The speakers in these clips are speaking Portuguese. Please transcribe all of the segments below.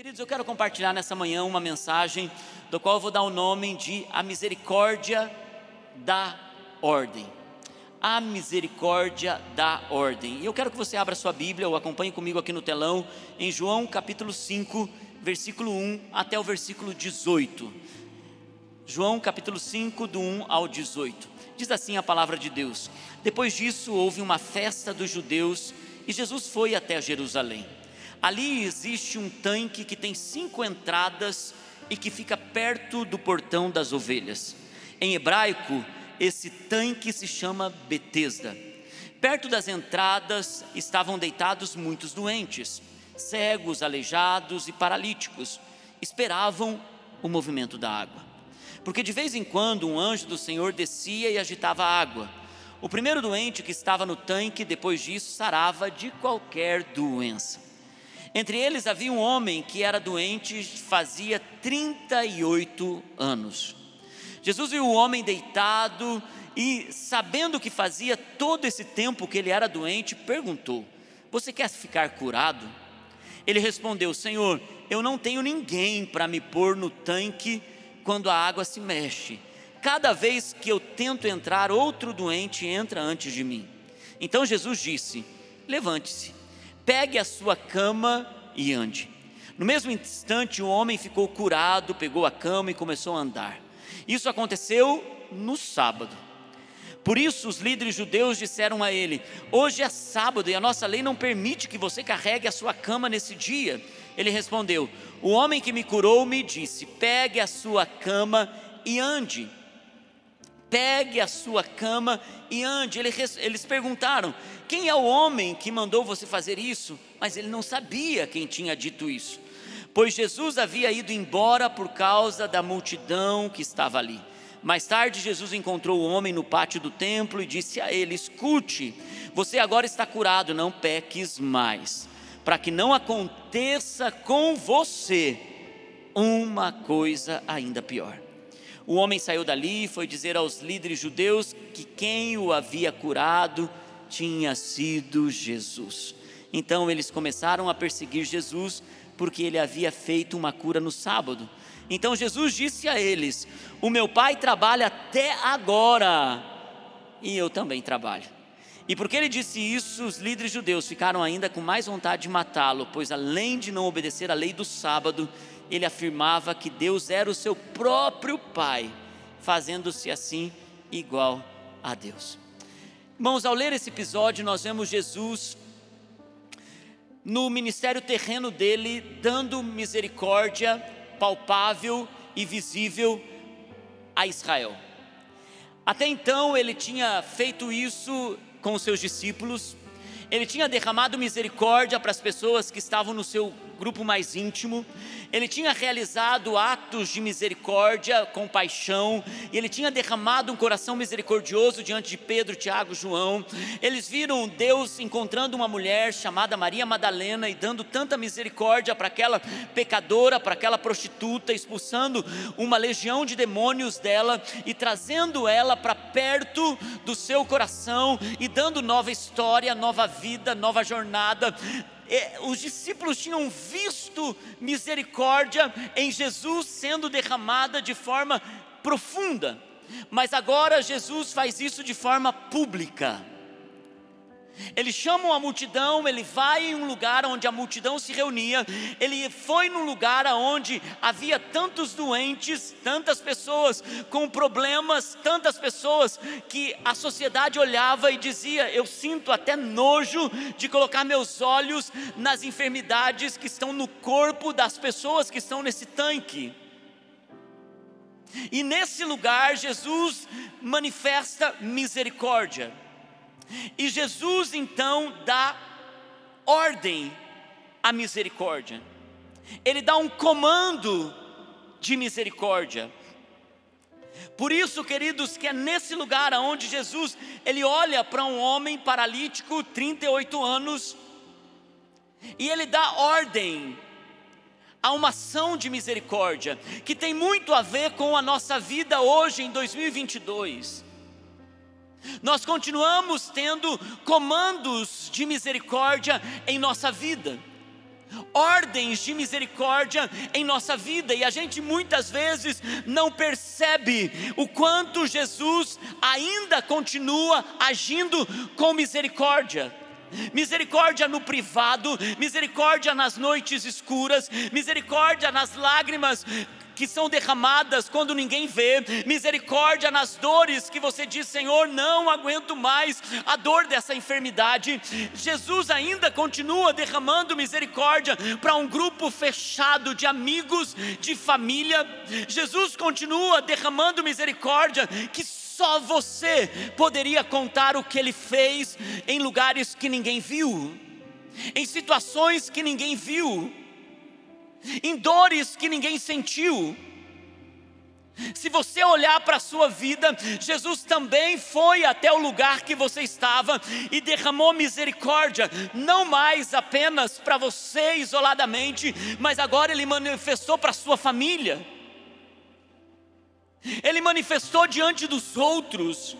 Queridos, eu quero compartilhar nessa manhã uma mensagem do qual eu vou dar o nome de A Misericórdia da Ordem. A Misericórdia da Ordem. E eu quero que você abra sua Bíblia ou acompanhe comigo aqui no telão em João capítulo 5, versículo 1 até o versículo 18. João capítulo 5, do 1 ao 18. Diz assim a palavra de Deus: Depois disso houve uma festa dos judeus e Jesus foi até Jerusalém. Ali existe um tanque que tem cinco entradas e que fica perto do portão das ovelhas. Em hebraico, esse tanque se chama Betesda. Perto das entradas estavam deitados muitos doentes, cegos, aleijados e paralíticos. Esperavam o movimento da água. Porque de vez em quando um anjo do Senhor descia e agitava a água. O primeiro doente que estava no tanque, depois disso, sarava de qualquer doença. Entre eles havia um homem que era doente fazia 38 anos. Jesus viu o homem deitado e, sabendo que fazia todo esse tempo que ele era doente, perguntou: Você quer ficar curado? Ele respondeu: Senhor, eu não tenho ninguém para me pôr no tanque quando a água se mexe. Cada vez que eu tento entrar, outro doente entra antes de mim. Então Jesus disse: Levante-se pegue a sua cama e ande. No mesmo instante, o homem ficou curado, pegou a cama e começou a andar. Isso aconteceu no sábado. Por isso, os líderes judeus disseram a ele: Hoje é sábado e a nossa lei não permite que você carregue a sua cama nesse dia. Ele respondeu: O homem que me curou me disse: Pegue a sua cama e ande pegue a sua cama e ande. Eles perguntaram: quem é o homem que mandou você fazer isso? Mas ele não sabia quem tinha dito isso, pois Jesus havia ido embora por causa da multidão que estava ali. Mais tarde, Jesus encontrou o homem no pátio do templo e disse a ele: Escute, você agora está curado, não peques mais, para que não aconteça com você uma coisa ainda pior. O homem saiu dali e foi dizer aos líderes judeus que quem o havia curado tinha sido Jesus. Então eles começaram a perseguir Jesus porque ele havia feito uma cura no sábado. Então Jesus disse a eles: O meu pai trabalha até agora e eu também trabalho. E porque ele disse isso, os líderes judeus ficaram ainda com mais vontade de matá-lo, pois além de não obedecer à lei do sábado, ele afirmava que Deus era o seu próprio Pai, fazendo-se assim igual a Deus. Irmãos, ao ler esse episódio, nós vemos Jesus no ministério terreno dele, dando misericórdia palpável e visível a Israel. Até então ele tinha feito isso com os seus discípulos, ele tinha derramado misericórdia para as pessoas que estavam no seu grupo mais íntimo, ele tinha realizado atos de misericórdia, compaixão, e ele tinha derramado um coração misericordioso diante de Pedro, Tiago, João. Eles viram Deus encontrando uma mulher chamada Maria Madalena e dando tanta misericórdia para aquela pecadora, para aquela prostituta, expulsando uma legião de demônios dela e trazendo ela para perto do seu coração e dando nova história, nova vida, nova jornada os discípulos tinham visto misericórdia em Jesus sendo derramada de forma profunda, mas agora Jesus faz isso de forma pública. Ele chama a multidão, ele vai em um lugar onde a multidão se reunia, ele foi num lugar onde havia tantos doentes, tantas pessoas com problemas, tantas pessoas que a sociedade olhava e dizia: Eu sinto até nojo de colocar meus olhos nas enfermidades que estão no corpo das pessoas que estão nesse tanque. E nesse lugar, Jesus manifesta misericórdia. E Jesus então dá ordem à misericórdia. Ele dá um comando de misericórdia. Por isso, queridos, que é nesse lugar aonde Jesus, ele olha para um homem paralítico, 38 anos, e ele dá ordem a uma ação de misericórdia, que tem muito a ver com a nossa vida hoje em 2022. Nós continuamos tendo comandos de misericórdia em nossa vida. ordens de misericórdia em nossa vida e a gente muitas vezes não percebe o quanto Jesus ainda continua agindo com misericórdia. Misericórdia no privado, misericórdia nas noites escuras, misericórdia nas lágrimas que são derramadas quando ninguém vê, misericórdia nas dores que você diz, Senhor, não aguento mais a dor dessa enfermidade. Jesus ainda continua derramando misericórdia para um grupo fechado de amigos, de família. Jesus continua derramando misericórdia que só você poderia contar o que ele fez em lugares que ninguém viu, em situações que ninguém viu em dores que ninguém sentiu. Se você olhar para a sua vida, Jesus também foi até o lugar que você estava e derramou misericórdia, não mais apenas para você isoladamente, mas agora Ele manifestou para a sua família, Ele manifestou diante dos outros.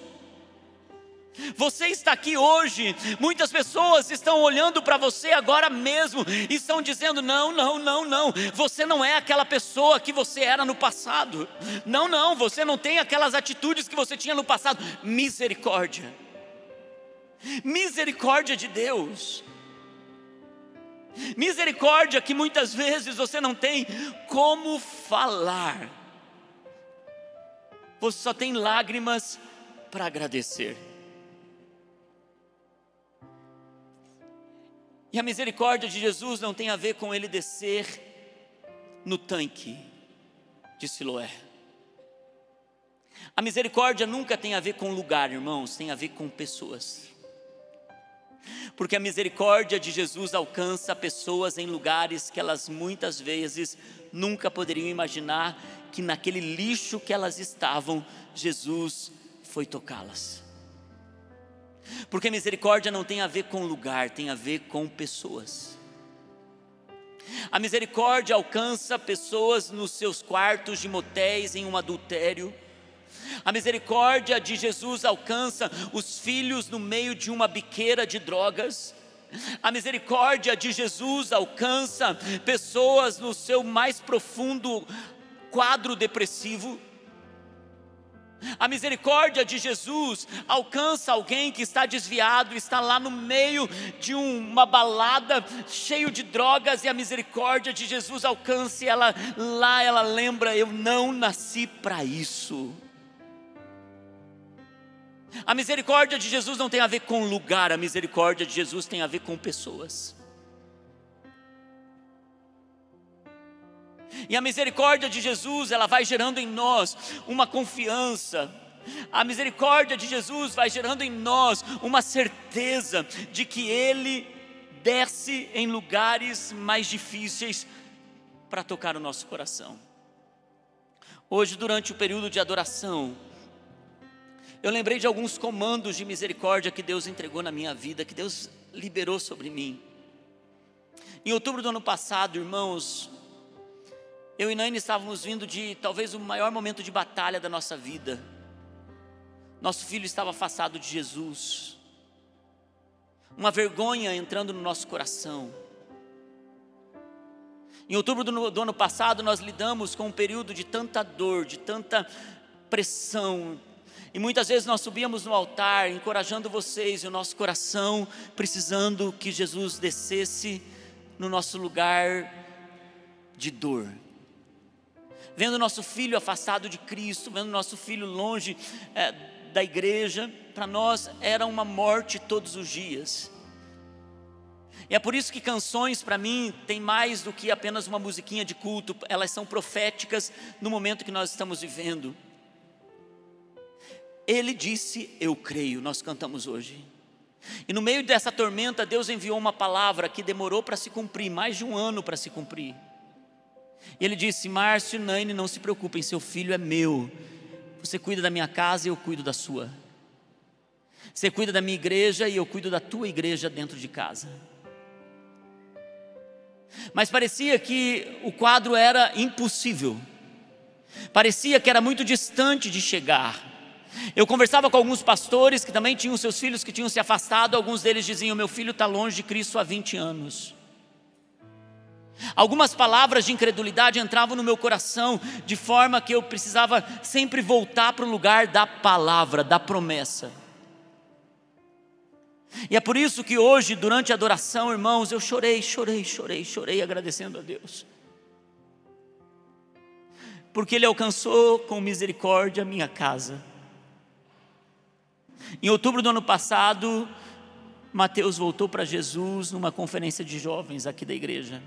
Você está aqui hoje, muitas pessoas estão olhando para você agora mesmo e estão dizendo: não, não, não, não, você não é aquela pessoa que você era no passado, não, não, você não tem aquelas atitudes que você tinha no passado. Misericórdia, misericórdia de Deus, misericórdia que muitas vezes você não tem como falar, você só tem lágrimas para agradecer. E a misericórdia de Jesus não tem a ver com ele descer no tanque de Siloé. A misericórdia nunca tem a ver com lugar, irmãos, tem a ver com pessoas. Porque a misericórdia de Jesus alcança pessoas em lugares que elas muitas vezes nunca poderiam imaginar que naquele lixo que elas estavam, Jesus foi tocá-las. Porque misericórdia não tem a ver com lugar, tem a ver com pessoas. A misericórdia alcança pessoas nos seus quartos de motéis em um adultério. A misericórdia de Jesus alcança os filhos no meio de uma biqueira de drogas. A misericórdia de Jesus alcança pessoas no seu mais profundo quadro depressivo. A misericórdia de Jesus alcança alguém que está desviado, está lá no meio de uma balada cheio de drogas e a misericórdia de Jesus alcança e ela lá ela lembra, eu não nasci para isso. A misericórdia de Jesus não tem a ver com lugar, a misericórdia de Jesus tem a ver com pessoas. E a misericórdia de Jesus, ela vai gerando em nós uma confiança. A misericórdia de Jesus vai gerando em nós uma certeza de que Ele desce em lugares mais difíceis para tocar o nosso coração. Hoje, durante o período de adoração, eu lembrei de alguns comandos de misericórdia que Deus entregou na minha vida, que Deus liberou sobre mim. Em outubro do ano passado, irmãos, eu e Naine estávamos vindo de talvez o maior momento de batalha da nossa vida. Nosso filho estava afastado de Jesus. Uma vergonha entrando no nosso coração. Em outubro do, do ano passado, nós lidamos com um período de tanta dor, de tanta pressão, e muitas vezes nós subíamos no altar, encorajando vocês e o nosso coração, precisando que Jesus descesse no nosso lugar de dor vendo nosso filho afastado de Cristo, vendo nosso filho longe é, da igreja, para nós era uma morte todos os dias. E é por isso que canções para mim tem mais do que apenas uma musiquinha de culto, elas são proféticas no momento que nós estamos vivendo. Ele disse: Eu creio, nós cantamos hoje. E no meio dessa tormenta, Deus enviou uma palavra que demorou para se cumprir, mais de um ano para se cumprir. E ele disse: Márcio, Naine, não se preocupem, seu filho é meu. Você cuida da minha casa e eu cuido da sua. Você cuida da minha igreja e eu cuido da tua igreja dentro de casa. Mas parecia que o quadro era impossível. Parecia que era muito distante de chegar. Eu conversava com alguns pastores que também tinham seus filhos que tinham se afastado. Alguns deles diziam: Meu filho está longe de Cristo há 20 anos. Algumas palavras de incredulidade entravam no meu coração, de forma que eu precisava sempre voltar para o lugar da palavra, da promessa. E é por isso que hoje, durante a adoração, irmãos, eu chorei, chorei, chorei, chorei, agradecendo a Deus. Porque Ele alcançou com misericórdia a minha casa. Em outubro do ano passado, Mateus voltou para Jesus numa conferência de jovens aqui da igreja.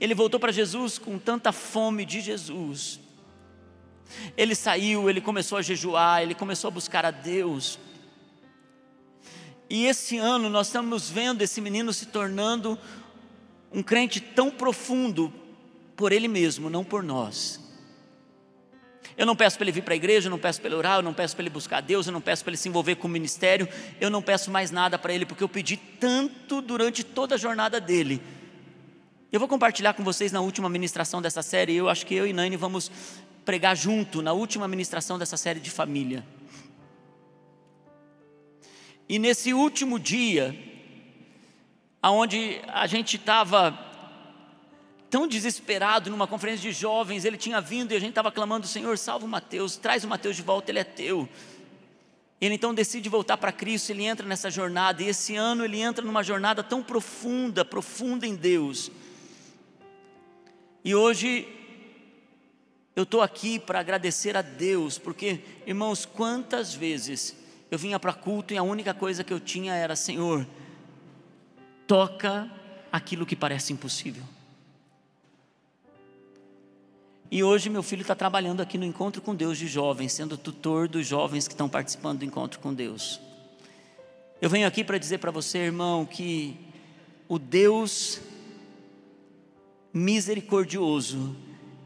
Ele voltou para Jesus com tanta fome de Jesus. Ele saiu, ele começou a jejuar, ele começou a buscar a Deus. E esse ano nós estamos vendo esse menino se tornando um crente tão profundo por ele mesmo, não por nós. Eu não peço para ele vir para a igreja, eu não peço para ele orar, eu não peço para ele buscar Deus, eu não peço para ele se envolver com o ministério, eu não peço mais nada para ele, porque eu pedi tanto durante toda a jornada dele. Eu vou compartilhar com vocês na última ministração dessa série, eu acho que eu e Nani vamos pregar junto na última ministração dessa série de família. E nesse último dia, aonde a gente estava tão desesperado numa conferência de jovens, ele tinha vindo e a gente estava clamando: Senhor, salva o Mateus, traz o Mateus de volta, ele é teu. Ele então decide voltar para Cristo, ele entra nessa jornada, e esse ano ele entra numa jornada tão profunda, profunda em Deus. E hoje eu estou aqui para agradecer a Deus, porque, irmãos, quantas vezes eu vinha para culto e a única coisa que eu tinha era: Senhor, toca aquilo que parece impossível. E hoje meu filho está trabalhando aqui no Encontro com Deus de jovens, sendo tutor dos jovens que estão participando do Encontro com Deus. Eu venho aqui para dizer para você, irmão, que o Deus misericordioso,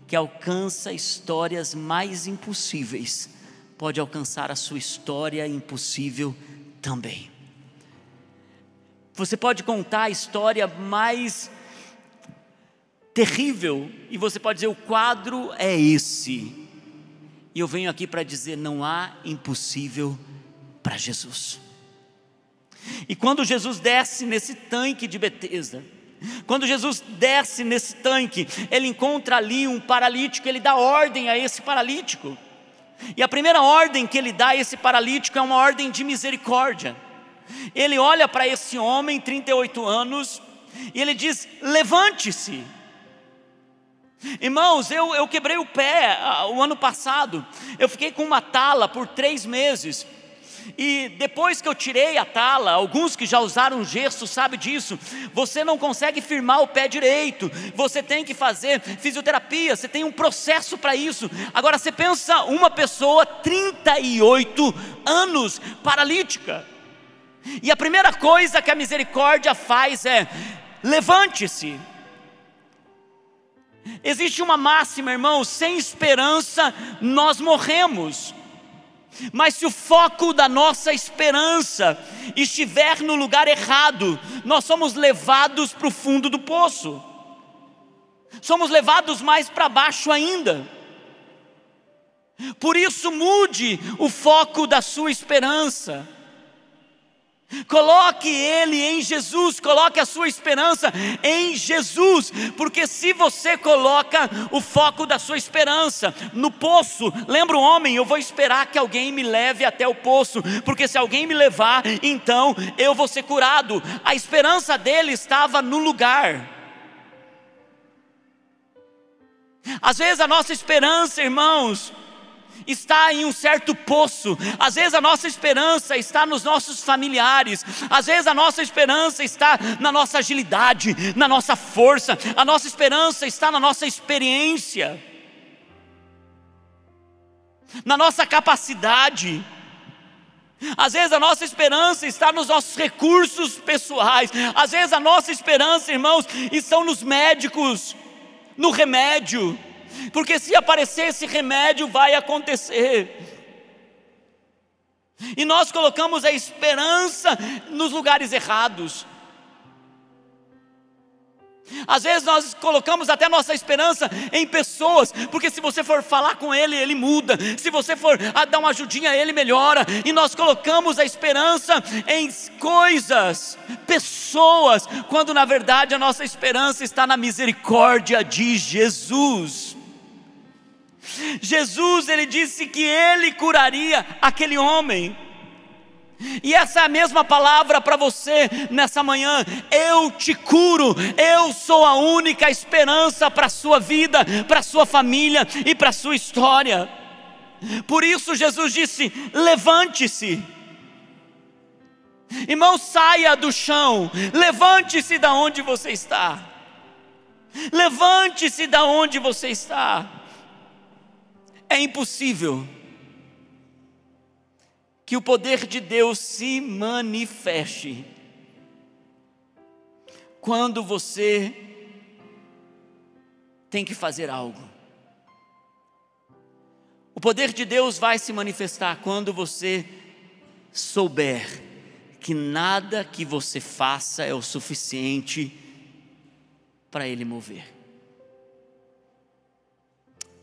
que alcança histórias mais impossíveis, pode alcançar a sua história impossível também. Você pode contar a história mais terrível, e você pode dizer: o quadro é esse. E eu venho aqui para dizer: não há impossível para Jesus. E quando Jesus desce nesse tanque de Betesda, quando Jesus desce nesse tanque, ele encontra ali um paralítico, ele dá ordem a esse paralítico. E a primeira ordem que ele dá a esse paralítico é uma ordem de misericórdia. Ele olha para esse homem, 38 anos, e ele diz: levante-se. Irmãos, eu, eu quebrei o pé uh, o ano passado, eu fiquei com uma tala por três meses, e depois que eu tirei a tala, alguns que já usaram gesso sabem disso, você não consegue firmar o pé direito, você tem que fazer fisioterapia, você tem um processo para isso. Agora você pensa uma pessoa, 38 anos, paralítica, e a primeira coisa que a misericórdia faz é: levante-se, Existe uma máxima, irmão: sem esperança nós morremos. Mas se o foco da nossa esperança estiver no lugar errado, nós somos levados para o fundo do poço, somos levados mais para baixo ainda. Por isso, mude o foco da sua esperança. Coloque ele em Jesus, coloque a sua esperança em Jesus, porque se você coloca o foco da sua esperança no poço, lembra o homem, eu vou esperar que alguém me leve até o poço, porque se alguém me levar, então eu vou ser curado. A esperança dele estava no lugar. Às vezes a nossa esperança, irmãos, está em um certo poço. Às vezes a nossa esperança está nos nossos familiares. Às vezes a nossa esperança está na nossa agilidade, na nossa força. A nossa esperança está na nossa experiência, na nossa capacidade. Às vezes a nossa esperança está nos nossos recursos pessoais. Às vezes a nossa esperança, irmãos, estão nos médicos, no remédio porque se aparecer esse remédio, vai acontecer. E nós colocamos a esperança nos lugares errados. Às vezes nós colocamos até nossa esperança em pessoas, porque se você for falar com ele, ele muda, se você for ah, dar uma ajudinha, ele melhora, e nós colocamos a esperança em coisas, pessoas, quando na verdade a nossa esperança está na misericórdia de Jesus. Jesus, ele disse que ele curaria aquele homem. E essa é a mesma palavra para você nessa manhã. Eu te curo, eu sou a única esperança para a sua vida, para a sua família e para a sua história. Por isso Jesus disse: levante-se. Irmão, saia do chão, levante-se da onde você está. Levante-se da onde você está. É impossível que o poder de Deus se manifeste quando você tem que fazer algo. O poder de Deus vai se manifestar quando você souber que nada que você faça é o suficiente para Ele mover.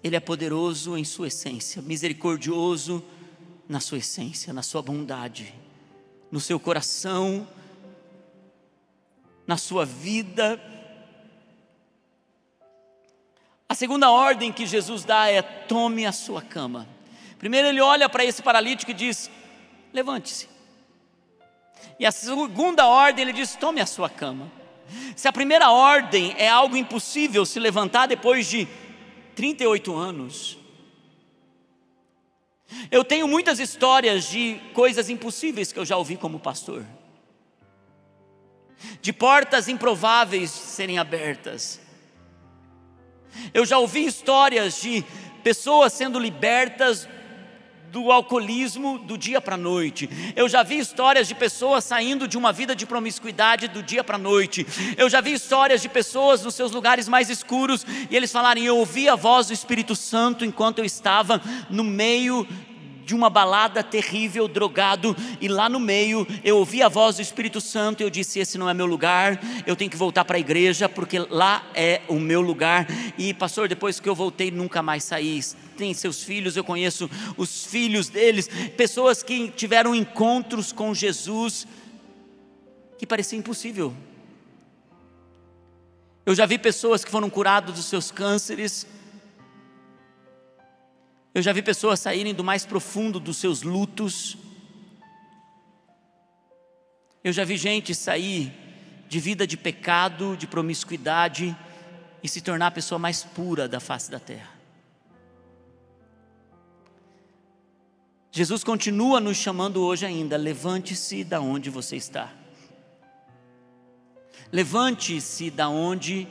Ele é poderoso em sua essência, misericordioso na sua essência, na sua bondade, no seu coração, na sua vida. A segunda ordem que Jesus dá é: tome a sua cama. Primeiro, ele olha para esse paralítico e diz: levante-se. E a segunda ordem, ele diz: tome a sua cama. Se a primeira ordem é algo impossível se levantar depois de 38 anos, eu tenho muitas histórias de coisas impossíveis que eu já ouvi como pastor, de portas improváveis serem abertas. Eu já ouvi histórias de pessoas sendo libertas do alcoolismo do dia para a noite. Eu já vi histórias de pessoas saindo de uma vida de promiscuidade do dia para a noite. Eu já vi histórias de pessoas nos seus lugares mais escuros e eles falarem: Eu ouvi a voz do Espírito Santo enquanto eu estava no meio de uma balada terrível, drogado, e lá no meio eu ouvi a voz do Espírito Santo e eu disse: Esse não é meu lugar, eu tenho que voltar para a igreja, porque lá é o meu lugar. E, pastor, depois que eu voltei, nunca mais saí. Tem seus filhos, eu conheço os filhos deles, pessoas que tiveram encontros com Jesus que parecia impossível. Eu já vi pessoas que foram curadas dos seus cânceres, eu já vi pessoas saírem do mais profundo dos seus lutos. Eu já vi gente sair de vida de pecado, de promiscuidade e se tornar a pessoa mais pura da face da terra. Jesus continua nos chamando hoje ainda: levante-se da onde você está. Levante-se da onde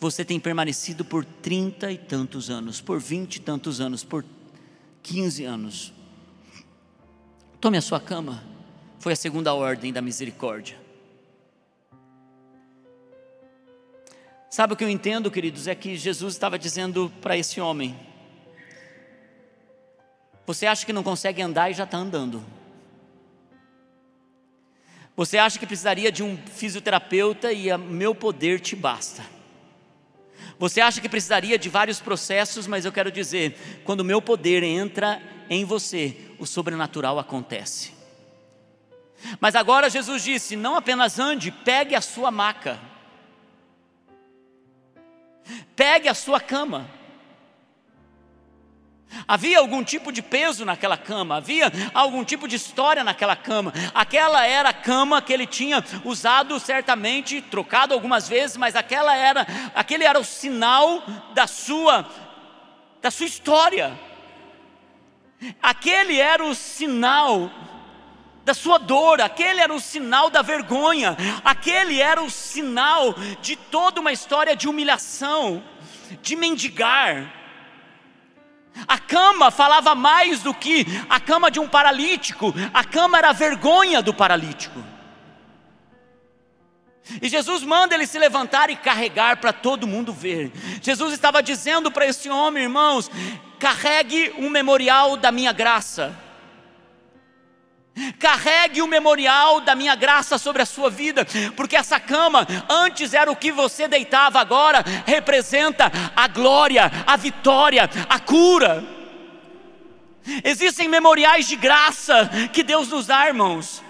você tem permanecido por trinta e tantos anos, por vinte e tantos anos, por quinze anos. Tome a sua cama, foi a segunda ordem da misericórdia. Sabe o que eu entendo, queridos? É que Jesus estava dizendo para esse homem: Você acha que não consegue andar e já está andando. Você acha que precisaria de um fisioterapeuta e o meu poder te basta. Você acha que precisaria de vários processos, mas eu quero dizer: quando o meu poder entra em você, o sobrenatural acontece. Mas agora Jesus disse: não apenas ande, pegue a sua maca, pegue a sua cama. Havia algum tipo de peso naquela cama, havia algum tipo de história naquela cama. Aquela era a cama que ele tinha usado certamente, trocado algumas vezes, mas aquela era, aquele era o sinal da sua da sua história. Aquele era o sinal da sua dor, aquele era o sinal da vergonha, aquele era o sinal de toda uma história de humilhação, de mendigar a cama falava mais do que a cama de um paralítico, a cama era a vergonha do paralítico. E Jesus manda ele se levantar e carregar para todo mundo ver. Jesus estava dizendo para esse homem, irmãos, carregue um memorial da minha graça. Carregue o memorial da minha graça sobre a sua vida, porque essa cama antes era o que você deitava, agora representa a glória, a vitória, a cura. Existem memoriais de graça que Deus nos dá, irmãos.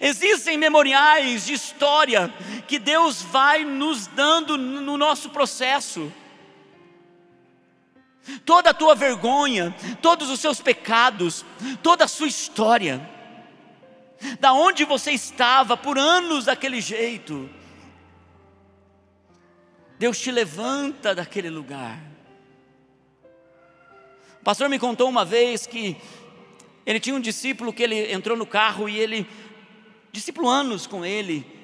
Existem memoriais de história que Deus vai nos dando no nosso processo toda a tua vergonha, todos os seus pecados, toda a sua história, da onde você estava por anos daquele jeito, Deus te levanta daquele lugar. O pastor me contou uma vez que ele tinha um discípulo que ele entrou no carro e ele, discípulo anos com ele,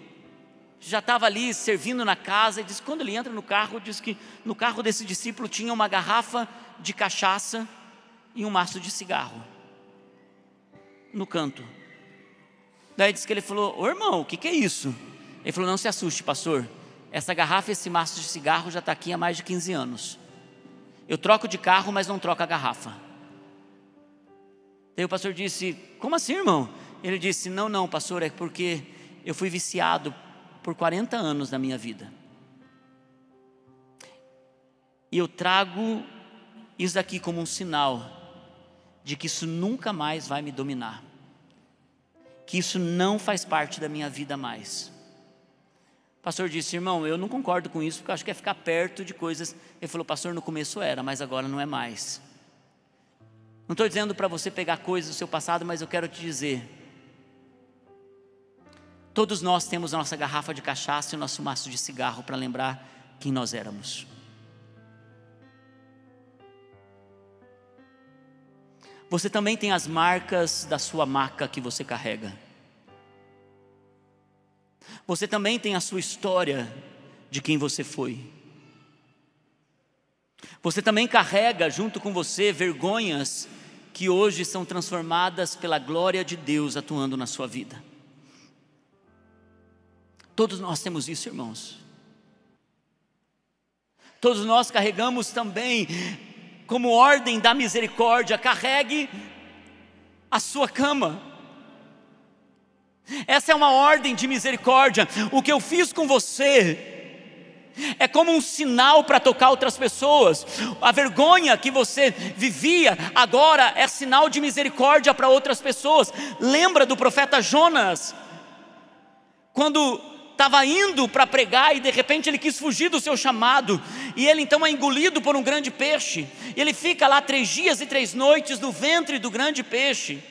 já estava ali servindo na casa, e diz quando ele entra no carro, diz que no carro desse discípulo tinha uma garrafa de cachaça e um maço de cigarro no canto. Daí diz que ele falou: Ô irmão, o que, que é isso? Ele falou: Não se assuste, pastor. Essa garrafa, esse maço de cigarro já está aqui há mais de 15 anos. Eu troco de carro, mas não troco a garrafa. Daí o pastor disse: Como assim, irmão? Ele disse: Não, não, pastor, é porque eu fui viciado por 40 anos na minha vida. E eu trago isso aqui como um sinal de que isso nunca mais vai me dominar. Que isso não faz parte da minha vida mais. O pastor disse, irmão, eu não concordo com isso, porque eu acho que é ficar perto de coisas. Ele falou, pastor, no começo era, mas agora não é mais. Não estou dizendo para você pegar coisas do seu passado, mas eu quero te dizer: Todos nós temos a nossa garrafa de cachaça e o nosso maço de cigarro para lembrar quem nós éramos. Você também tem as marcas da sua maca que você carrega. Você também tem a sua história de quem você foi. Você também carrega junto com você vergonhas que hoje são transformadas pela glória de Deus atuando na sua vida. Todos nós temos isso, irmãos. Todos nós carregamos também, como ordem da misericórdia, carregue a sua cama. Essa é uma ordem de misericórdia. O que eu fiz com você é como um sinal para tocar outras pessoas. A vergonha que você vivia agora é sinal de misericórdia para outras pessoas. Lembra do profeta Jonas? Quando estava indo para pregar e de repente ele quis fugir do seu chamado, e ele então é engolido por um grande peixe, e ele fica lá três dias e três noites no ventre do grande peixe.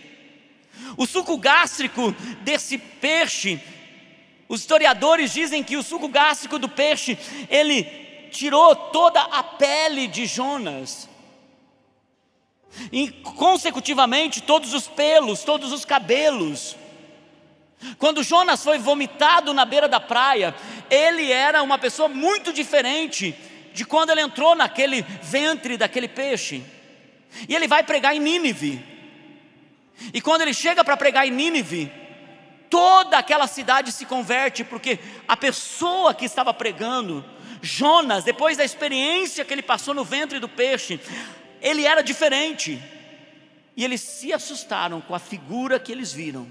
O suco gástrico desse peixe, os historiadores dizem que o suco gástrico do peixe, ele tirou toda a pele de Jonas. E consecutivamente todos os pelos, todos os cabelos, quando Jonas foi vomitado na beira da praia, ele era uma pessoa muito diferente de quando ele entrou naquele ventre daquele peixe. E ele vai pregar em Nínive. E quando ele chega para pregar em Nínive, toda aquela cidade se converte, porque a pessoa que estava pregando, Jonas, depois da experiência que ele passou no ventre do peixe, ele era diferente. E eles se assustaram com a figura que eles viram.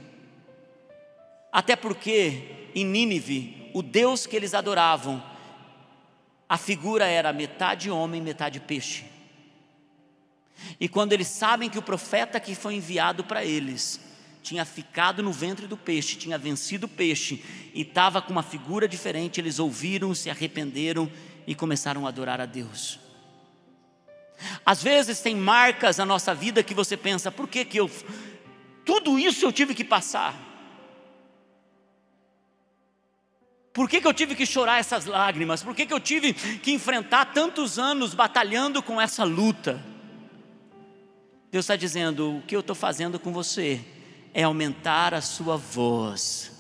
Até porque em Nínive, o Deus que eles adoravam, a figura era metade homem, metade peixe. E quando eles sabem que o profeta que foi enviado para eles tinha ficado no ventre do peixe, tinha vencido o peixe e estava com uma figura diferente, eles ouviram, se arrependeram e começaram a adorar a Deus. Às vezes tem marcas na nossa vida que você pensa, por que que eu tudo isso eu tive que passar? Por que, que eu tive que chorar essas lágrimas? Por que, que eu tive que enfrentar tantos anos batalhando com essa luta? Deus está dizendo: o que eu estou fazendo com você é aumentar a sua voz,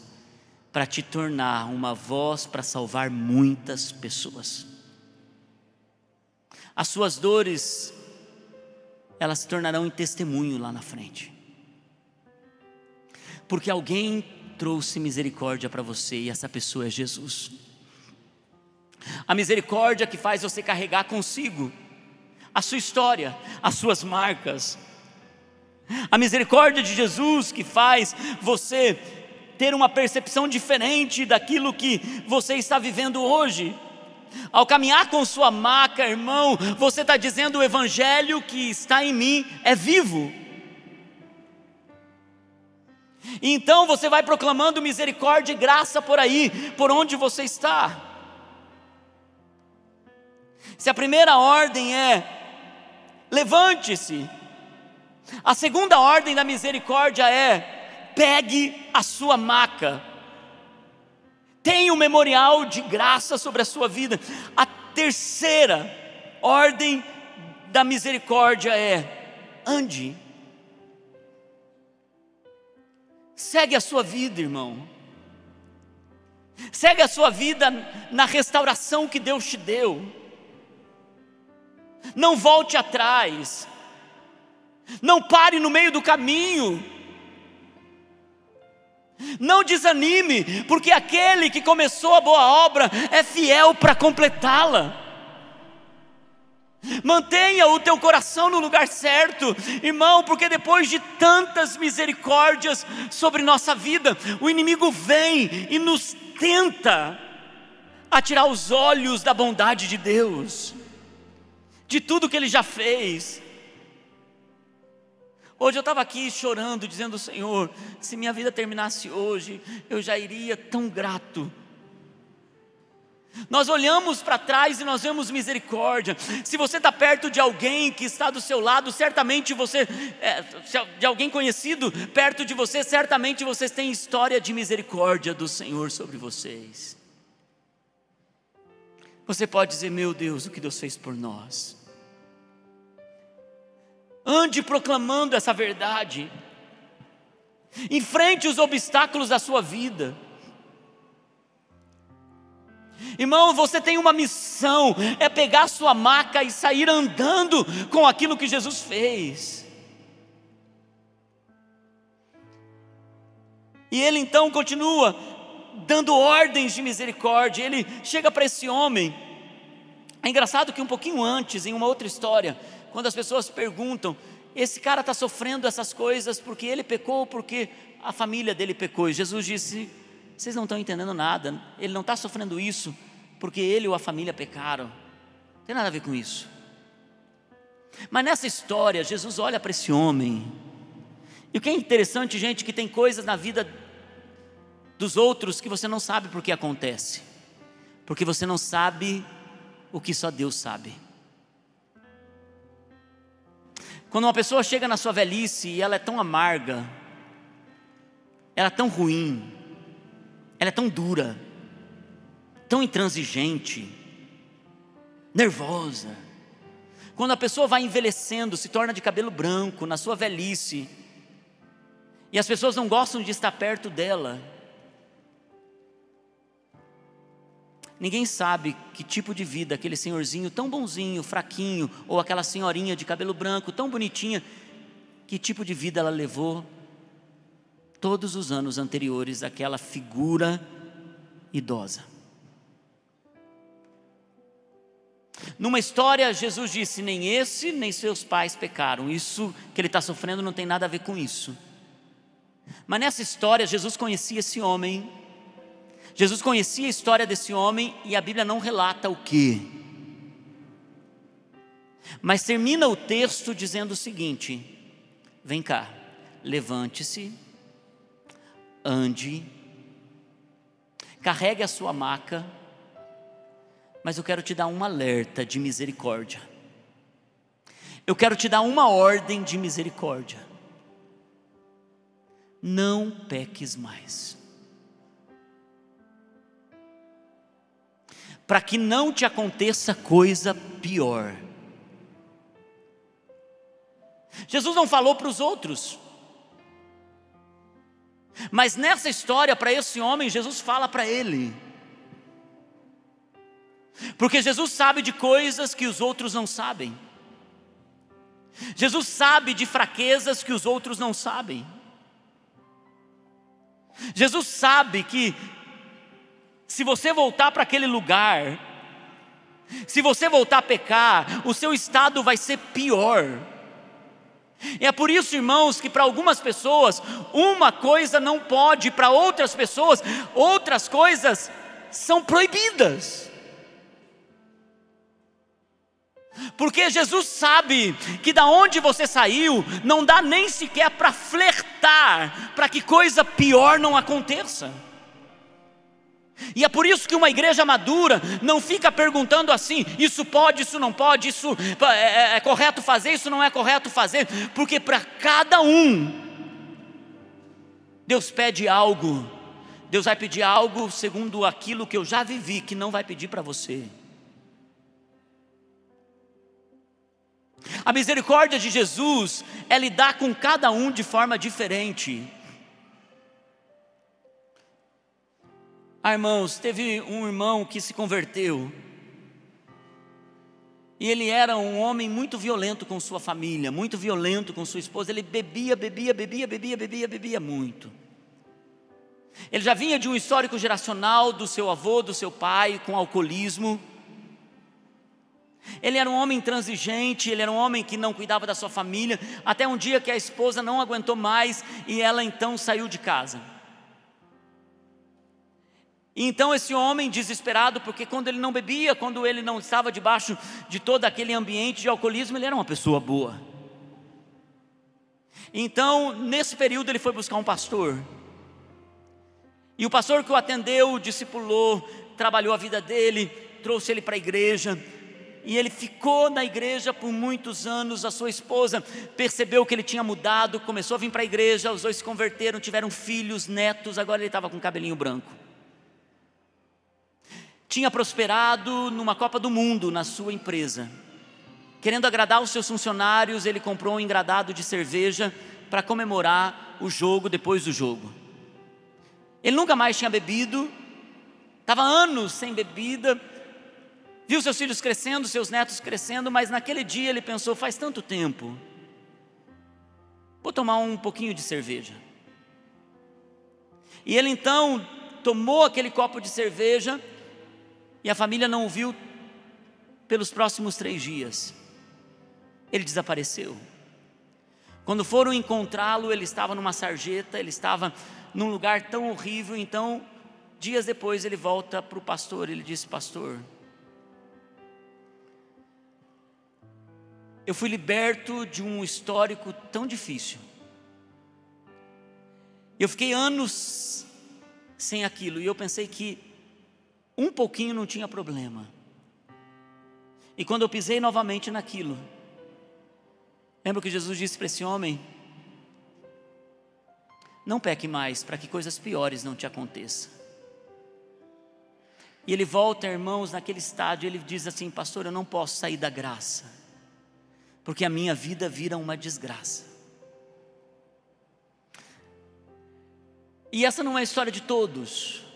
para te tornar uma voz para salvar muitas pessoas. As suas dores, elas se tornarão em testemunho lá na frente, porque alguém trouxe misericórdia para você e essa pessoa é Jesus. A misericórdia que faz você carregar consigo a sua história, as suas marcas. A misericórdia de Jesus que faz você ter uma percepção diferente daquilo que você está vivendo hoje. Ao caminhar com sua maca, irmão, você está dizendo o Evangelho que está em mim é vivo. Então você vai proclamando misericórdia e graça por aí, por onde você está. Se a primeira ordem é levante-se, a segunda ordem da misericórdia é pegue a sua maca. Tenha um memorial de graça sobre a sua vida. A terceira ordem da misericórdia é ande. Segue a sua vida, irmão. Segue a sua vida na restauração que Deus te deu. Não volte atrás. Não pare no meio do caminho. Não desanime, porque aquele que começou a boa obra é fiel para completá-la. Mantenha o teu coração no lugar certo, irmão, porque depois de tantas misericórdias sobre nossa vida, o inimigo vem e nos tenta a tirar os olhos da bondade de Deus, de tudo que Ele já fez. Hoje eu estava aqui chorando, dizendo: Senhor, se minha vida terminasse hoje, eu já iria tão grato nós olhamos para trás e nós vemos misericórdia. Se você está perto de alguém que está do seu lado, certamente você, é, de alguém conhecido perto de você, certamente vocês têm história de misericórdia do Senhor sobre vocês. Você pode dizer, meu Deus, o que Deus fez por nós. Ande proclamando essa verdade. Enfrente os obstáculos da sua vida. Irmão, você tem uma missão, é pegar sua maca e sair andando com aquilo que Jesus fez. E ele então continua dando ordens de misericórdia. Ele chega para esse homem. É engraçado que um pouquinho antes, em uma outra história, quando as pessoas perguntam: esse cara está sofrendo essas coisas porque ele pecou ou porque a família dele pecou? E Jesus disse: vocês não estão entendendo nada. Ele não está sofrendo isso porque ele ou a família pecaram. Não tem nada a ver com isso. Mas nessa história, Jesus olha para esse homem. E o que é interessante, gente, que tem coisas na vida dos outros que você não sabe por que acontece. Porque você não sabe o que só Deus sabe. Quando uma pessoa chega na sua velhice e ela é tão amarga, ela é tão ruim, ela é tão dura, tão intransigente, nervosa. Quando a pessoa vai envelhecendo, se torna de cabelo branco na sua velhice, e as pessoas não gostam de estar perto dela. Ninguém sabe que tipo de vida aquele senhorzinho tão bonzinho, fraquinho, ou aquela senhorinha de cabelo branco tão bonitinha, que tipo de vida ela levou todos os anos anteriores àquela figura idosa. Numa história, Jesus disse: nem esse, nem seus pais pecaram. Isso que ele está sofrendo não tem nada a ver com isso. Mas nessa história, Jesus conhecia esse homem. Jesus conhecia a história desse homem e a Bíblia não relata o que. Mas termina o texto dizendo o seguinte: Vem cá, levante-se ande, carregue a sua maca, mas eu quero te dar um alerta de misericórdia. Eu quero te dar uma ordem de misericórdia. Não peques mais. Para que não te aconteça coisa pior. Jesus não falou para os outros, mas nessa história, para esse homem, Jesus fala para ele. Porque Jesus sabe de coisas que os outros não sabem. Jesus sabe de fraquezas que os outros não sabem. Jesus sabe que se você voltar para aquele lugar, se você voltar a pecar, o seu estado vai ser pior. E é por isso, irmãos, que para algumas pessoas uma coisa não pode, para outras pessoas outras coisas são proibidas. Porque Jesus sabe que da onde você saiu não dá nem sequer para flertar para que coisa pior não aconteça. E é por isso que uma igreja madura não fica perguntando assim: isso pode, isso não pode, isso é, é, é correto fazer, isso não é correto fazer, porque para cada um, Deus pede algo, Deus vai pedir algo segundo aquilo que eu já vivi, que não vai pedir para você. A misericórdia de Jesus é lidar com cada um de forma diferente. Ah, irmãos, teve um irmão que se converteu. E ele era um homem muito violento com sua família, muito violento com sua esposa. Ele bebia, bebia, bebia, bebia, bebia, bebia muito. Ele já vinha de um histórico geracional do seu avô, do seu pai, com alcoolismo. Ele era um homem intransigente, ele era um homem que não cuidava da sua família, até um dia que a esposa não aguentou mais e ela então saiu de casa. E então esse homem desesperado, porque quando ele não bebia, quando ele não estava debaixo de todo aquele ambiente de alcoolismo, ele era uma pessoa boa. Então, nesse período, ele foi buscar um pastor. E o pastor que o atendeu, discipulou, trabalhou a vida dele, trouxe ele para a igreja. E ele ficou na igreja por muitos anos. A sua esposa percebeu que ele tinha mudado, começou a vir para a igreja. Os dois se converteram, tiveram filhos, netos. Agora ele estava com cabelinho branco tinha prosperado numa Copa do Mundo na sua empresa. Querendo agradar os seus funcionários, ele comprou um engradado de cerveja para comemorar o jogo depois do jogo. Ele nunca mais tinha bebido, estava anos sem bebida, viu seus filhos crescendo, seus netos crescendo, mas naquele dia ele pensou: faz tanto tempo, vou tomar um pouquinho de cerveja. E ele então tomou aquele copo de cerveja e a família não o viu pelos próximos três dias. Ele desapareceu. Quando foram encontrá-lo, ele estava numa sarjeta, ele estava num lugar tão horrível. Então, dias depois, ele volta para o pastor. Ele disse: Pastor, eu fui liberto de um histórico tão difícil. Eu fiquei anos sem aquilo e eu pensei que um pouquinho não tinha problema. E quando eu pisei novamente naquilo, lembra que Jesus disse para esse homem: Não peque mais, para que coisas piores não te aconteçam. E ele volta, irmãos, naquele estádio, ele diz assim: Pastor, eu não posso sair da graça, porque a minha vida vira uma desgraça. E essa não é a história de todos.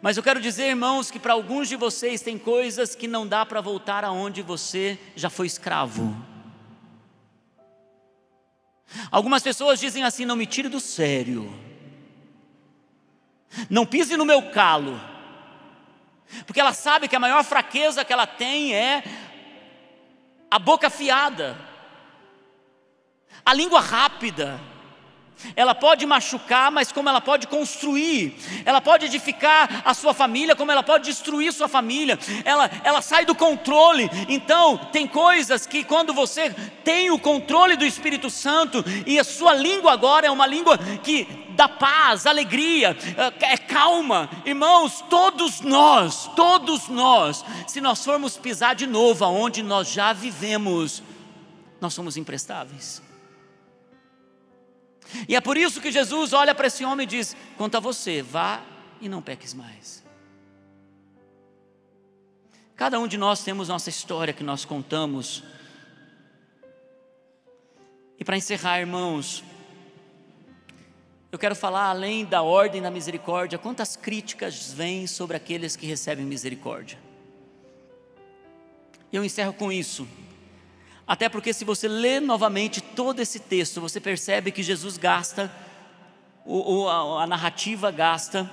Mas eu quero dizer, irmãos, que para alguns de vocês tem coisas que não dá para voltar aonde você já foi escravo. Algumas pessoas dizem assim: não me tire do sério, não pise no meu calo, porque ela sabe que a maior fraqueza que ela tem é a boca afiada, a língua rápida ela pode machucar, mas como ela pode construir. Ela pode edificar a sua família, como ela pode destruir sua família. Ela, ela sai do controle. Então, tem coisas que quando você tem o controle do Espírito Santo e a sua língua agora é uma língua que dá paz, alegria, é, é calma. Irmãos, todos nós, todos nós, se nós formos pisar de novo aonde nós já vivemos, nós somos imprestáveis. E é por isso que Jesus olha para esse homem e diz: quanto a você, vá e não peques mais. Cada um de nós temos nossa história que nós contamos. E para encerrar, irmãos, eu quero falar além da ordem da misericórdia, quantas críticas vêm sobre aqueles que recebem misericórdia. Eu encerro com isso. Até porque, se você lê novamente todo esse texto, você percebe que Jesus gasta, o, a, a narrativa gasta,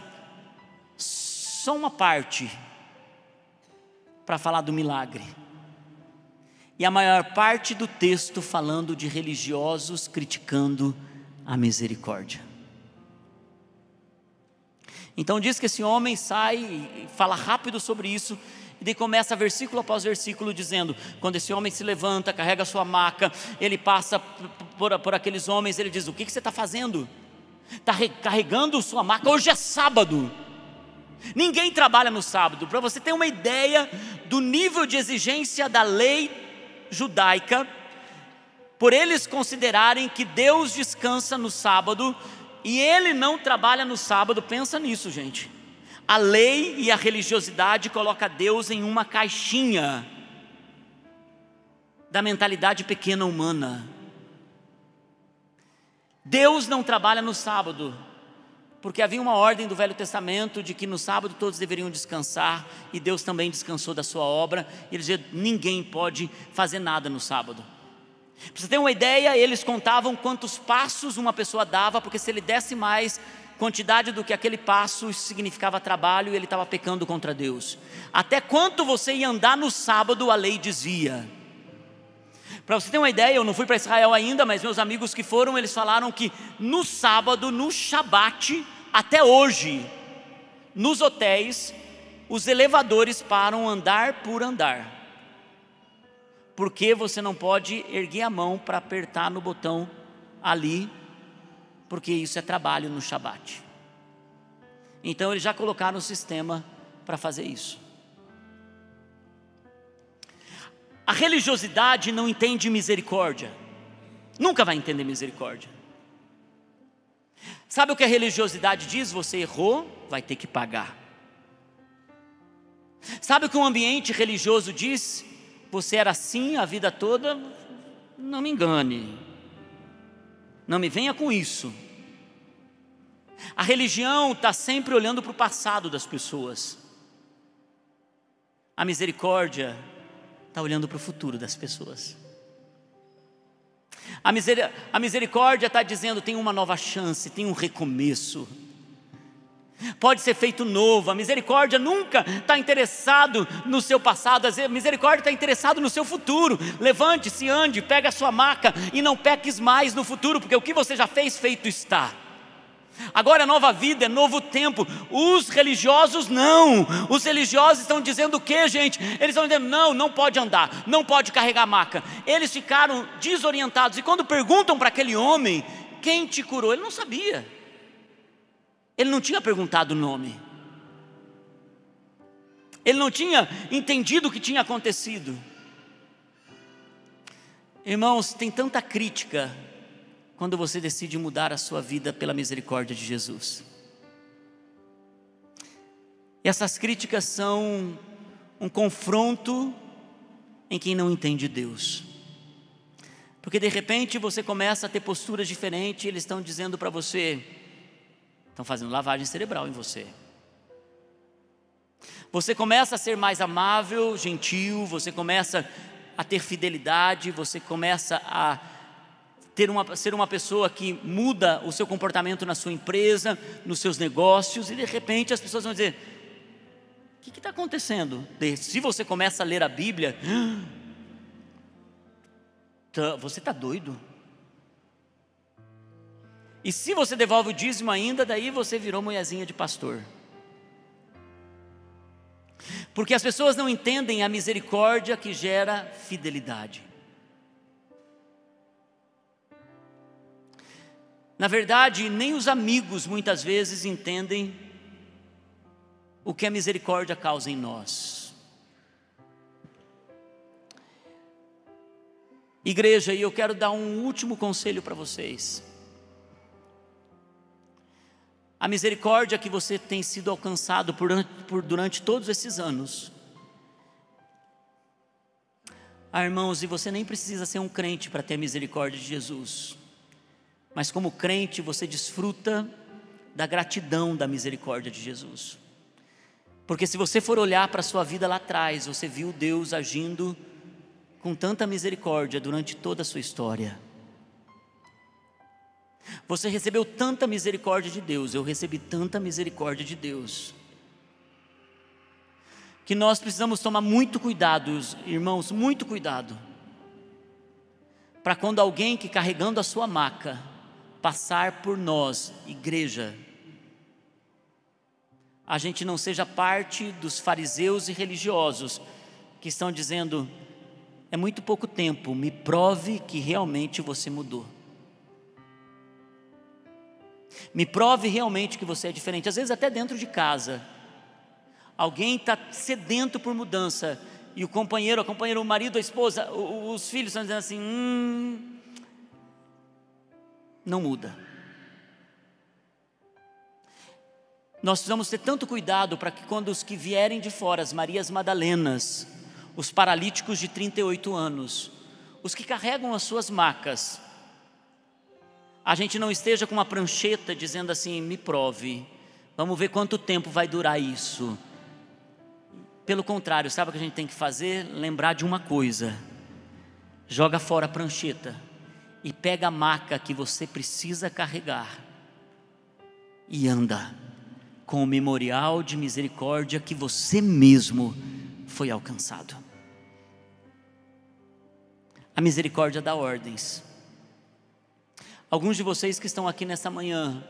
só uma parte para falar do milagre. e a maior parte do texto falando de religiosos criticando a misericórdia. Então diz que esse homem sai e fala rápido sobre isso, e daí começa versículo após versículo dizendo: quando esse homem se levanta, carrega sua maca, ele passa por, por aqueles homens, ele diz: O que, que você está fazendo? Está carregando sua maca, hoje é sábado. Ninguém trabalha no sábado. Para você ter uma ideia do nível de exigência da lei judaica, por eles considerarem que Deus descansa no sábado e ele não trabalha no sábado, pensa nisso, gente. A lei e a religiosidade coloca Deus em uma caixinha da mentalidade pequena humana. Deus não trabalha no sábado, porque havia uma ordem do Velho Testamento de que no sábado todos deveriam descansar, e Deus também descansou da sua obra, e ele dizia: ninguém pode fazer nada no sábado. Para você ter uma ideia, eles contavam quantos passos uma pessoa dava, porque se ele desse mais quantidade do que aquele passo, significava trabalho e ele estava pecando contra Deus. Até quanto você ia andar no sábado, a lei dizia. Para você ter uma ideia, eu não fui para Israel ainda, mas meus amigos que foram, eles falaram que no sábado, no Shabat, até hoje, nos hotéis, os elevadores param andar por andar porque você não pode erguer a mão para apertar no botão ali, porque isso é trabalho no Shabat. Então eles já colocaram o sistema para fazer isso. A religiosidade não entende misericórdia, nunca vai entender misericórdia. Sabe o que a religiosidade diz? Você errou, vai ter que pagar. Sabe o que um ambiente religioso diz? você era assim a vida toda, não me engane, não me venha com isso. A religião está sempre olhando para o passado das pessoas, a misericórdia está olhando para o futuro das pessoas. A, a misericórdia está dizendo: tem uma nova chance, tem um recomeço pode ser feito novo. A misericórdia nunca está interessado no seu passado, a misericórdia está interessado no seu futuro. Levante-se, ande, pega a sua maca e não peques mais no futuro, porque o que você já fez, feito está. Agora é nova vida, é novo tempo. Os religiosos não. Os religiosos estão dizendo o que, gente? Eles estão dizendo: não, não pode andar, não pode carregar maca. Eles ficaram desorientados. E quando perguntam para aquele homem: quem te curou? Ele não sabia. Ele não tinha perguntado o nome. Ele não tinha entendido o que tinha acontecido. Irmãos, tem tanta crítica quando você decide mudar a sua vida pela misericórdia de Jesus. E essas críticas são um confronto em quem não entende Deus. Porque de repente você começa a ter posturas diferentes, e eles estão dizendo para você: Estão fazendo lavagem cerebral em você. Você começa a ser mais amável, gentil, você começa a ter fidelidade, você começa a ter uma, ser uma pessoa que muda o seu comportamento na sua empresa, nos seus negócios, e de repente as pessoas vão dizer: o que está acontecendo? Se você começa a ler a Bíblia, você está doido? E se você devolve o dízimo ainda, daí você virou mulherzinha de pastor. Porque as pessoas não entendem a misericórdia que gera fidelidade. Na verdade, nem os amigos muitas vezes entendem o que a misericórdia causa em nós. Igreja, e eu quero dar um último conselho para vocês. A misericórdia que você tem sido alcançado por, por durante todos esses anos. Ah, irmãos, e você nem precisa ser um crente para ter a misericórdia de Jesus, mas como crente você desfruta da gratidão da misericórdia de Jesus. Porque se você for olhar para a sua vida lá atrás, você viu Deus agindo com tanta misericórdia durante toda a sua história. Você recebeu tanta misericórdia de Deus, eu recebi tanta misericórdia de Deus. Que nós precisamos tomar muito cuidado, irmãos, muito cuidado, para quando alguém que carregando a sua maca passar por nós, igreja, a gente não seja parte dos fariseus e religiosos que estão dizendo: é muito pouco tempo, me prove que realmente você mudou. Me prove realmente que você é diferente. Às vezes, até dentro de casa, alguém está sedento por mudança e o companheiro, a companheira, o marido, a esposa, os filhos estão dizendo assim: hum, não muda. Nós precisamos ter tanto cuidado para que quando os que vierem de fora, as Marias Madalenas, os paralíticos de 38 anos, os que carregam as suas macas, a gente não esteja com uma prancheta dizendo assim: me prove, vamos ver quanto tempo vai durar isso. Pelo contrário, sabe o que a gente tem que fazer? Lembrar de uma coisa: joga fora a prancheta e pega a maca que você precisa carregar e anda com o memorial de misericórdia que você mesmo foi alcançado. A misericórdia dá ordens. Alguns de vocês que estão aqui nessa manhã,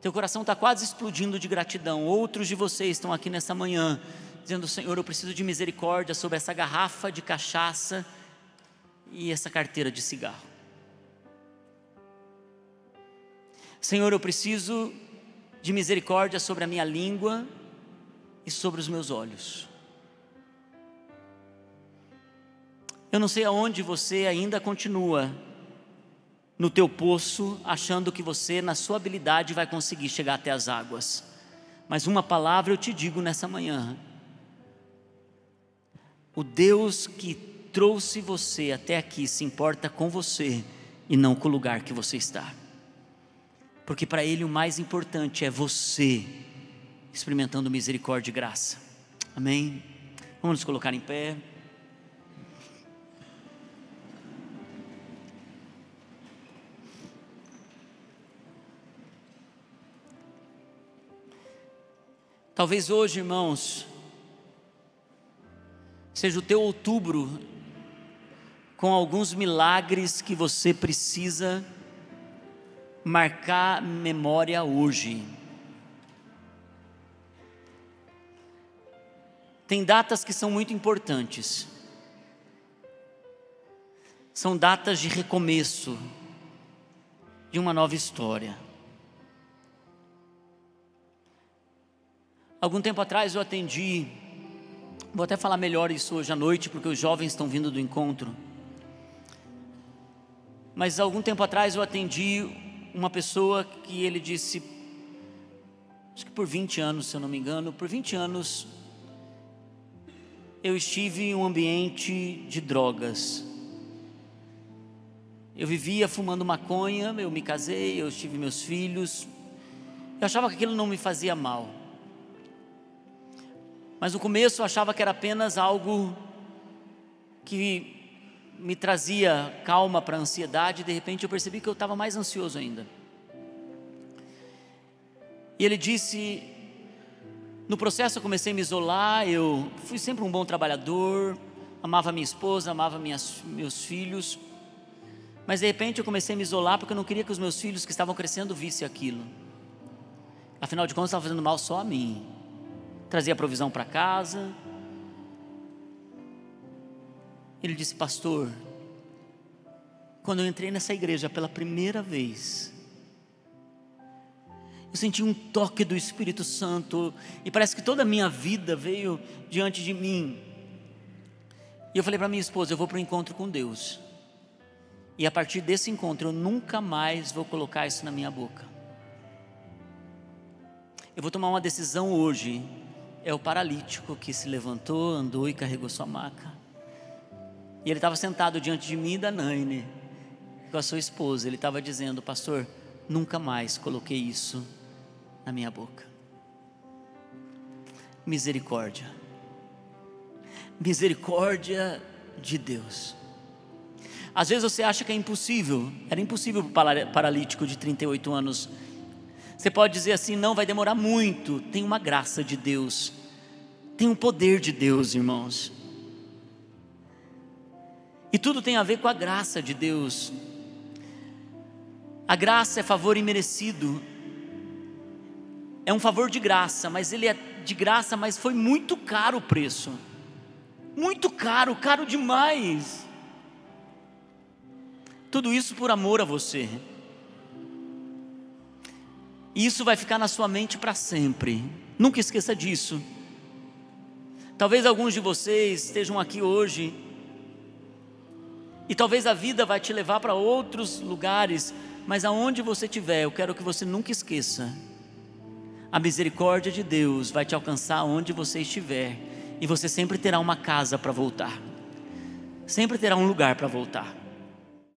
teu coração está quase explodindo de gratidão. Outros de vocês estão aqui nessa manhã, dizendo: Senhor, eu preciso de misericórdia sobre essa garrafa de cachaça e essa carteira de cigarro. Senhor, eu preciso de misericórdia sobre a minha língua e sobre os meus olhos. Eu não sei aonde você ainda continua no teu poço, achando que você, na sua habilidade, vai conseguir chegar até as águas. Mas uma palavra eu te digo nessa manhã: o Deus que trouxe você até aqui se importa com você e não com o lugar que você está porque para Ele o mais importante é você experimentando misericórdia e graça. Amém? Vamos nos colocar em pé. Talvez hoje, irmãos, seja o teu outubro com alguns milagres que você precisa marcar memória hoje. Tem datas que são muito importantes. São datas de recomeço de uma nova história. Algum tempo atrás eu atendi, vou até falar melhor isso hoje à noite, porque os jovens estão vindo do encontro. Mas algum tempo atrás eu atendi uma pessoa que ele disse, acho que por 20 anos, se eu não me engano, por 20 anos eu estive em um ambiente de drogas. Eu vivia fumando maconha, eu me casei, eu tive meus filhos. Eu achava que aquilo não me fazia mal. Mas no começo eu achava que era apenas algo que me trazia calma para a ansiedade, e de repente eu percebi que eu estava mais ansioso ainda. E ele disse: no processo eu comecei a me isolar, eu fui sempre um bom trabalhador, amava minha esposa, amava minhas, meus filhos, mas de repente eu comecei a me isolar porque eu não queria que os meus filhos que estavam crescendo vissem aquilo. Afinal de contas, estava fazendo mal só a mim. Trazia provisão para casa, ele disse, pastor, quando eu entrei nessa igreja pela primeira vez, eu senti um toque do Espírito Santo e parece que toda a minha vida veio diante de mim. E eu falei para minha esposa: eu vou para o encontro com Deus. E a partir desse encontro eu nunca mais vou colocar isso na minha boca. Eu vou tomar uma decisão hoje. É o paralítico que se levantou, andou e carregou sua maca. E ele estava sentado diante de mim e da Naine, com a sua esposa. Ele estava dizendo, pastor, nunca mais coloquei isso na minha boca. Misericórdia. Misericórdia de Deus. Às vezes você acha que é impossível, era impossível para o paralítico de 38 anos. Você pode dizer assim: não, vai demorar muito. Tem uma graça de Deus, tem um poder de Deus, irmãos. E tudo tem a ver com a graça de Deus. A graça é favor imerecido. É um favor de graça, mas ele é de graça, mas foi muito caro o preço. Muito caro, caro demais. Tudo isso por amor a você. E isso vai ficar na sua mente para sempre. Nunca esqueça disso. Talvez alguns de vocês estejam aqui hoje e talvez a vida vai te levar para outros lugares, mas aonde você estiver, eu quero que você nunca esqueça. A misericórdia de Deus vai te alcançar onde você estiver, e você sempre terá uma casa para voltar, sempre terá um lugar para voltar.